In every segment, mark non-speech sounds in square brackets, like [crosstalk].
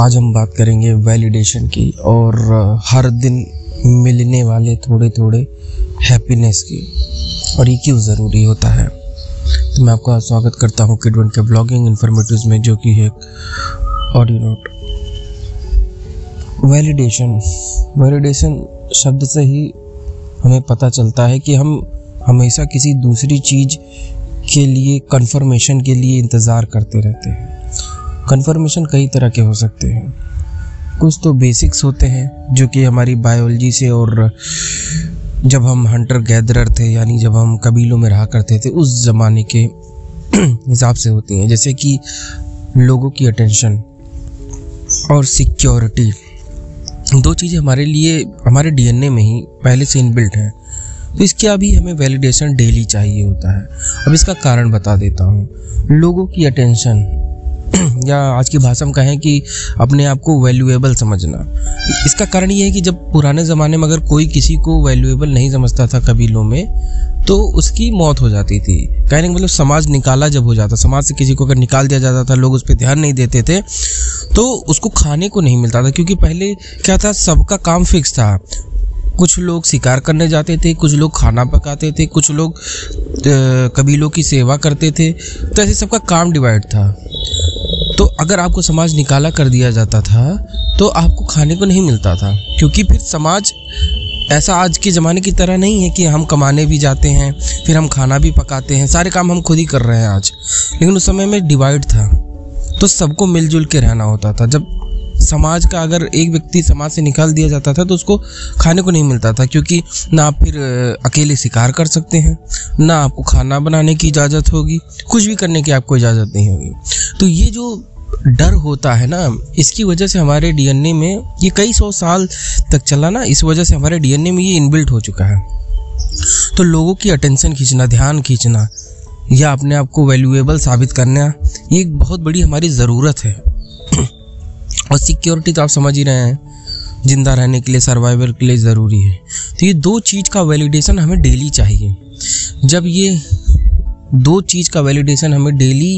आज हम बात करेंगे वैलिडेशन की और हर दिन मिलने वाले थोड़े थोड़े हैप्पीनेस की। और ये क्यों ज़रूरी होता है? तो मैं आपका स्वागत करता हूँ किड वन के ब्लॉगिंग इन्फॉर्मेटिव में, जो कि है ऑडियो नोट वैलिडेशन वैलिडेशन शब्द से ही हमें पता चलता है कि हम हमेशा किसी दूसरी चीज़ के लिए कंफर्मेशन के लिए इंतज़ार करते रहते हैं। कंफर्मेशन कई तरह के हो सकते हैं। कुछ तो बेसिक्स होते हैं, जो कि हमारी बायोलॉजी से और जब हम हंटर गैदरर थे, यानी जब हम कबीलों में रहा करते थे, उस ज़माने के [clears throat] हिसाब से होती हैं। जैसे कि लोगों की अटेंशन और सिक्योरिटी दो चीज़ें हमारे लिए, हमारे डीएनए में ही पहले से इनबिल्ट हैं। तो इसके अभी हमें वैलिडेशन डेली चाहिए होता है। अब इसका कारण बता देता हूँ। लोगों की अटेंशन [clears throat] या आज की भाषा में कहें कि अपने आप को वैल्यूएबल समझना। इसका कारण ये है कि जब पुराने ज़माने में अगर कोई किसी को वैल्यूएबल नहीं समझता था कबीलों में तो उसकी मौत हो जाती थी। कहने का मतलब समाज निकाला जब हो जाता, समाज से किसी को अगर निकाल दिया जाता था, लोग उस पर ध्यान नहीं देते थे तो उसको खाने को नहीं मिलता था, क्योंकि पहले क्या था, सबका काम फिक्स था। कुछ लोग शिकार करने जाते थे, कुछ लोग खाना पकाते थे, कुछ लोग कबीलों की सेवा करते थे तो ऐसे सबका काम डिवाइड था। तो अगर आपको समाज निकाला कर दिया जाता था तो आपको खाने को नहीं मिलता था। क्योंकि फिर समाज ऐसा आज के ज़माने की तरह नहीं है कि हम कमाने भी जाते हैं, फिर हम खाना भी पकाते हैं, सारे काम हम खुद ही कर रहे हैं आज। लेकिन उस समय में डिवाइड था तो सबको मिलजुल के रहना होता था। जब समाज का अगर एक व्यक्ति समाज से निकाल दिया जाता था तो उसको खाने को नहीं मिलता था, क्योंकि ना आप फिर अकेले शिकार कर सकते हैं, ना आपको खाना बनाने की इजाज़त होगी, कुछ भी करने की आपको इजाज़त नहीं होगी। तो ये जो डर होता है ना, इसकी वजह से हमारे डीएनए में ये कई सौ साल तक चला ना, इस वजह से हमारे डीएनए में ये इनबिल्ट हो चुका है। तो लोगों की अटेंशन खींचना, ध्यान खींचना, या अपने आप को वैल्यूएबल साबित करना, ये एक बहुत बड़ी हमारी ज़रूरत है। और सिक्योरिटी तो आप समझ ही रहे हैं, ज़िंदा रहने के लिए सर्वाइवल के लिए ज़रूरी है। तो ये दो चीज़ का वैलिडेशन हमें डेली चाहिए। जब ये दो चीज़ का वैलिडेशन हमें डेली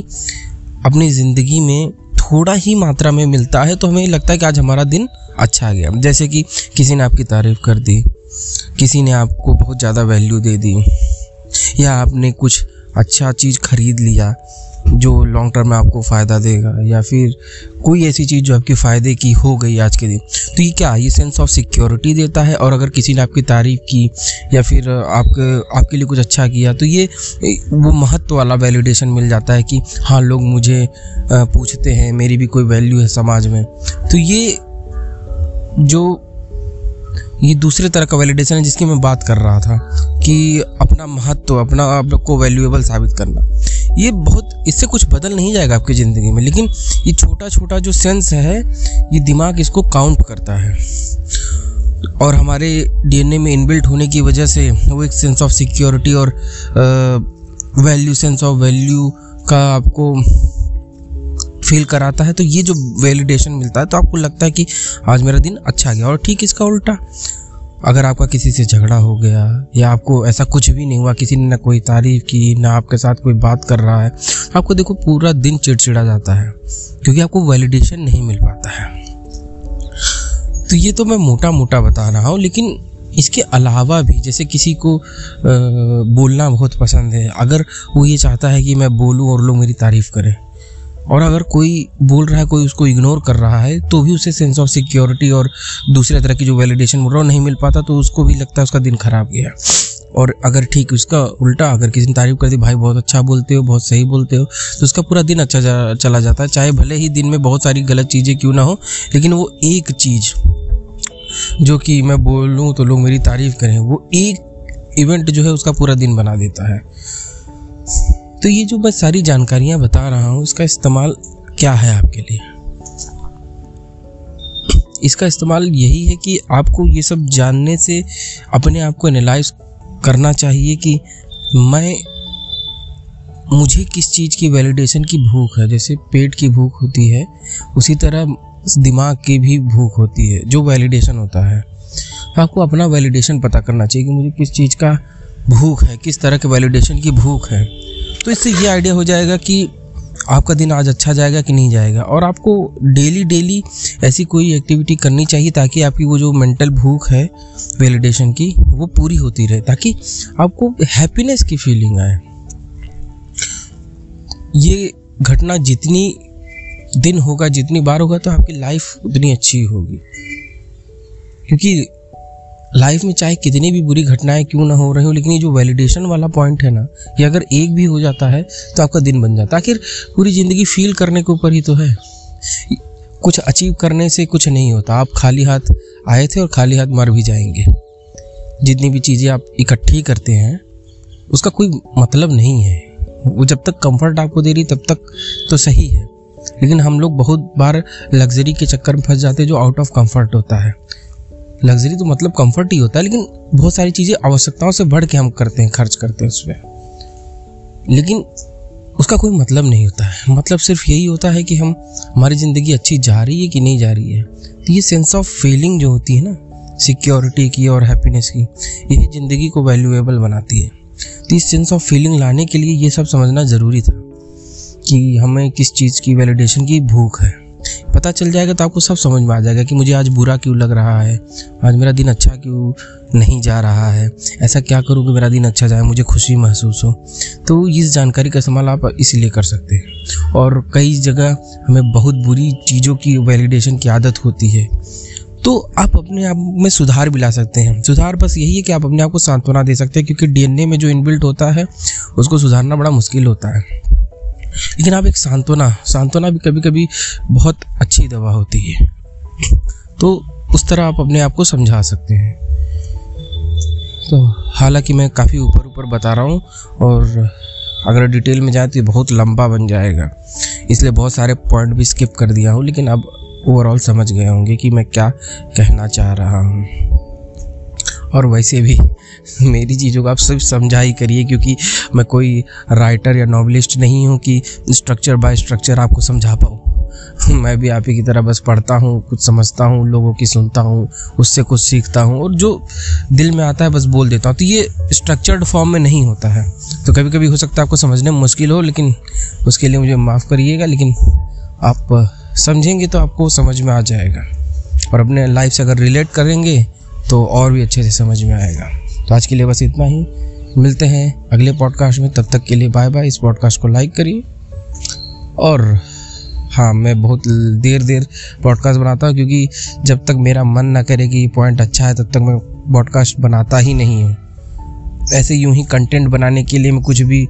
अपनी ज़िंदगी में थोड़ा ही मात्रा में मिलता है तो हमें लगता है कि आज हमारा दिन अच्छा गया। जैसे कि किसी ने आपकी तारीफ़ कर दी, किसी ने आपको बहुत ज़्यादा वैल्यू दे दी, या आपने कुछ अच्छा चीज़ खरीद लिया जो लॉन्ग टर्म में आपको फ़ायदा देगा, या फिर कोई ऐसी चीज़ जो आपके फ़ायदे की हो गई आज के दिन। तो ये क्या, ये सेंस ऑफ़ सिक्योरिटी देता है? और अगर किसी ने आपकी तारीफ़ की, या फिर आपके आपके लिए कुछ अच्छा किया तो ये वो महत्व वाला वैलिडेशन मिल जाता है कि हाँ लोग मुझे पूछते हैं, मेरी भी कोई वैल्यू है समाज में। तो ये जो, ये दूसरे तरह का वैलिडेशन है जिसकी मैं बात कर रहा था, कि अपना महत्व, अपना आप लोग को वैल्यूएबल साबित करना। ये बहुत, इससे कुछ बदल नहीं जाएगा आपकी ज़िंदगी में। लेकिन ये छोटा छोटा जो सेंस है, ये दिमाग इसको काउंट करता है। और हमारे डीएनए में इनबिल्ट होने की वजह से वो एक सेंस ऑफ़ सिक्योरिटी और वैल्यू सेंस ऑफ़ वैल्यू का आपको फील कराता है। तो ये जो वैलिडेशन मिलता है तो आपको लगता है कि आज मेरा दिन अच्छा गया। और ठीक इसका उल्टा। अगर आपका किसी से झगड़ा हो गया या आपको ऐसा कुछ भी नहीं हुआ, किसी ने ना कोई तारीफ़ की, ना आपके साथ कोई बात कर रहा है, आपको देखो पूरा दिन चिड़चिड़ा जाता है, क्योंकि आपको वैलिडेशन नहीं मिल पाता है। तो ये तो मैं मोटा मोटा बता रहा हूँ, लेकिन इसके अलावा भी जैसे किसी को बोलना बहुत पसंद है। अगर वो ये चाहता है कि मैं बोलूँ और लोग मेरी तारीफ़ करें और अगर कोई बोल रहा है कोई उसको इग्नोर कर रहा है तो भी उसे सेंस ऑफ़ सिक्योरिटी और दूसरे तरह की जो वैलिडेशन बोल रहा नहीं मिल पाता तो उसको भी लगता है उसका दिन खराब गया। और अगर ठीक उसका उल्टा अगर किसी ने तारीफ़ कर दी भाई बहुत अच्छा बोलते हो बहुत सही बोलते हो तो उसका पूरा दिन अच्छा जा, चला जाता है। चाहे भले ही दिन में बहुत सारी गलत चीज़ें क्यों ना हो लेकिन वो एक चीज़ जो कि मैं बोलूँ तो लोग मेरी तारीफ़ करें वो एक इवेंट जो है उसका पूरा दिन बना देता है। तो ये जो मैं सारी जानकारियाँ बता रहा हूँ, इसका इस्तेमाल क्या है आपके लिए? इसका इस्तेमाल यही है कि आपको ये सब जानने से अपने आप को एनालाइज करना चाहिए कि मैं, मुझे किस चीज़ की वैलिडेशन की भूख है। जैसे पेट की भूख होती है, उसी तरह दिमाग की भी भूख होती है, जो वैलिडेशन होता है। आपको अपना वैलिडेशन पता करना चाहिए कि मुझे किस चीज़ का भूख है, किस तरह के वैलिडेशन की भूख है। तो इससे ये आइडिया हो जाएगा कि आपका दिन आज अच्छा जाएगा कि नहीं जाएगा? और आपको डेली डेली ऐसी कोई एक्टिविटी करनी चाहिए ताकि आपकी वो जो मेंटल भूख है वैलिडेशन की, वो पूरी होती रहे, ताकि आपको हैप्पीनेस की फीलिंग आए। ये घटना जितनी दिन होगा, जितनी बार होगा तो आपकी लाइफ उतनी अच्छी होगी। क्योंकि लाइफ में चाहे कितनी भी बुरी घटनाएँ क्यों ना हो रही हो, लेकिन ये जो वैलिडेशन वाला पॉइंट है ना, ये अगर एक भी हो जाता है तो आपका दिन बन जाता आखिर पूरी ज़िंदगी फील करने के ऊपर ही तो है। कुछ अचीव करने से कुछ नहीं होता। आप खाली हाथ आए थे और खाली हाथ मर भी जाएँगे। जितनी भी चीज़ें आप इकट्ठी करते हैं, उसका कोई मतलब नहीं है। वो जब तक कंफर्ट आपको दे रही तब तक तो सही है। लेकिन हम लोग बहुत बार लग्जरी के चक्कर में फंस जाते हैं जो आउट ऑफ़ कंफर्ट होता है। लग्जरी तो मतलब कंफर्ट ही होता है, लेकिन बहुत सारी चीज़ें आवश्यकताओं से बढ़ के हम करते हैं, खर्च करते हैं उसमें लेकिन उसका कोई मतलब नहीं होता है। मतलब सिर्फ़ यही होता है कि हम, हमारी ज़िंदगी अच्छी जा रही है कि नहीं जा रही है। तो ये सेंस ऑफ़ फीलिंग जो होती है ना सिक्योरिटी की और हैप्पीनेस की यही ज़िंदगी को वैल्यूएबल बनाती है। तो इस सेंस ऑफ़ फीलिंग लाने के लिए ये सब समझना ज़रूरी था कि हमें किस चीज़ की वैलिडेशन की भूख है। पता चल जाएगा तो आपको सब समझ में आ जाएगा कि मुझे आज बुरा क्यों लग रहा है? आज मेरा दिन अच्छा क्यों नहीं जा रहा है? ऐसा क्या करूँ कि मेरा दिन अच्छा जाए, मुझे खुशी महसूस हो? तो इस जानकारी का इस्तेमाल आप इसलिए कर सकते हैं। और कई जगह हमें बहुत बुरी चीज़ों की वैलिडेशन की आदत होती है। तो आप अपने आप में सुधार भी ला सकते हैं। सुधार बस यही है कि आप अपने आप को सांत्वना दे सकते हैं, क्योंकि डीएनए में जो इनबिल्ट होता है, उसको सुधारना बड़ा मुश्किल होता है। लेकिन आप एक सांत्वना सांत्वना भी कभी कभी बहुत अच्छी दवा होती है। तो उस तरह आप अपने आप को समझा सकते हैं। तो हालाँकि मैं काफ़ी ऊपर ऊपर बता रहा हूँ और अगर डिटेल में जाए तो ये बहुत लंबा बन जाएगा। इसलिए बहुत सारे पॉइंट भी स्किप कर दिया हूँ, लेकिन अब ओवरऑल समझ गए होंगे कि मैं क्या कहना चाह रहा हूँ। और वैसे भी [laughs] मेरी चीज़ों को आप सिर्फ़ समझा ही करिए, क्योंकि मैं कोई राइटर या नॉवलिस्ट नहीं हूँ कि स्ट्रक्चर बाय स्ट्रक्चर आपको समझा पाऊँ। [laughs] मैं भी आप ही की तरह बस पढ़ता हूँ, कुछ समझता हूँ, लोगों की सुनता हूँ, उससे कुछ सीखता हूँ, और जो दिल में आता है बस बोल देता हूँ। तो ये स्ट्रक्चर्ड फॉर्म में नहीं होता है। तो कभी कभी हो सकता है आपको समझने में मुश्किल हो, लेकिन उसके लिए मुझे माफ़ करिएगा, लेकिन आप, समझेंगे तो आपको समझ में आ जाएगा। और अपने लाइफ से अगर रिलेट करेंगे तो और भी अच्छे से समझ में आएगा। तो आज के लिए बस इतना ही। मिलते हैं अगले पॉडकास्ट में। तब तक के लिए बाय बाय इस पॉडकास्ट को लाइक करिए। और हाँ मैं बहुत देर देर पॉडकास्ट बनाता हूँ क्योंकि जब तक मेरा मन ना करे कि पॉइंट अच्छा है, तब तक मैं पॉडकास्ट बनाता ही नहीं हूँ। ऐसे यूँ ही कंटेंट बनाने के लिए मैं कुछ भी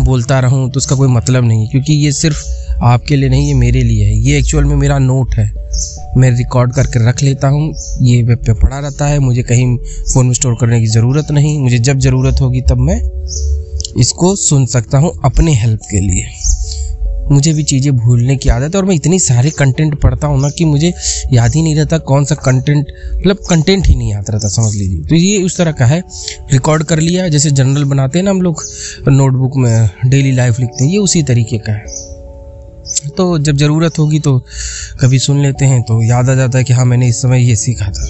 बोलता रहूँ तो उसका कोई मतलब नहीं क्योंकि ये सिर्फ़ आपके लिए नहीं, ये मेरे लिए है। ये एक्चुअल में मेरा नोट है। मैं रिकॉर्ड करके रख लेता हूँ। ये वेब पे पड़ा रहता है। मुझे कहीं फ़ोन में स्टोर करने की ज़रूरत नहीं। मुझे जब ज़रूरत होगी तब मैं इसको सुन सकता हूँ अपने हेल्प के लिए। मुझे भी चीज़ें भूलने की आदत है और मैं इतनी सारे कंटेंट पढ़ता हूँ ना कि मुझे याद ही नहीं रहता कौन सा कंटेंट मतलब कंटेंट ही नहीं याद रहता, समझ लीजिए। तो ये उस तरह का है। रिकॉर्ड कर लिया। जैसे जनरल बनाते हैं ना हम लोग नोटबुक में डेली लाइफ लिखते हैं, ये उसी तरीके का है। तो जब ज़रूरत होगी तो कभी सुन लेते हैं तो याद आ जाता है कि हाँ मैंने इस समय ये सीखा था।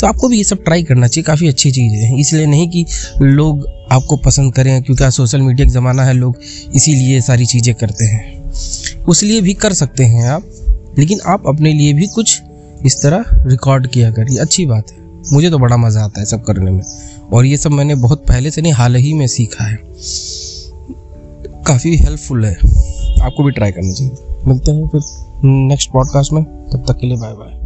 तो आपको भी ये सब ट्राई करना चाहिए, काफ़ी अच्छी चीज़ है। इसलिए नहीं कि लोग आपको पसंद करें, क्योंकि आज सोशल मीडिया का ज़माना है, लोग इसीलिए सारी चीज़ें करते हैं। उस लिए भी कर सकते हैं आप, लेकिन आप अपने लिए भी कुछ इस तरह रिकॉर्ड किया करिए। अच्छी बात है। मुझे तो बड़ा मज़ा आता है सब करने में। और ये सब मैंने बहुत पहले से नहीं, हाल ही में सीखा है। काफ़ी हेल्पफुल है। आपको भी ट्राई करनी चाहिए। मिलते हैं फिर नेक्स्ट पॉडकास्ट में। तब तक के लिए बाय बाय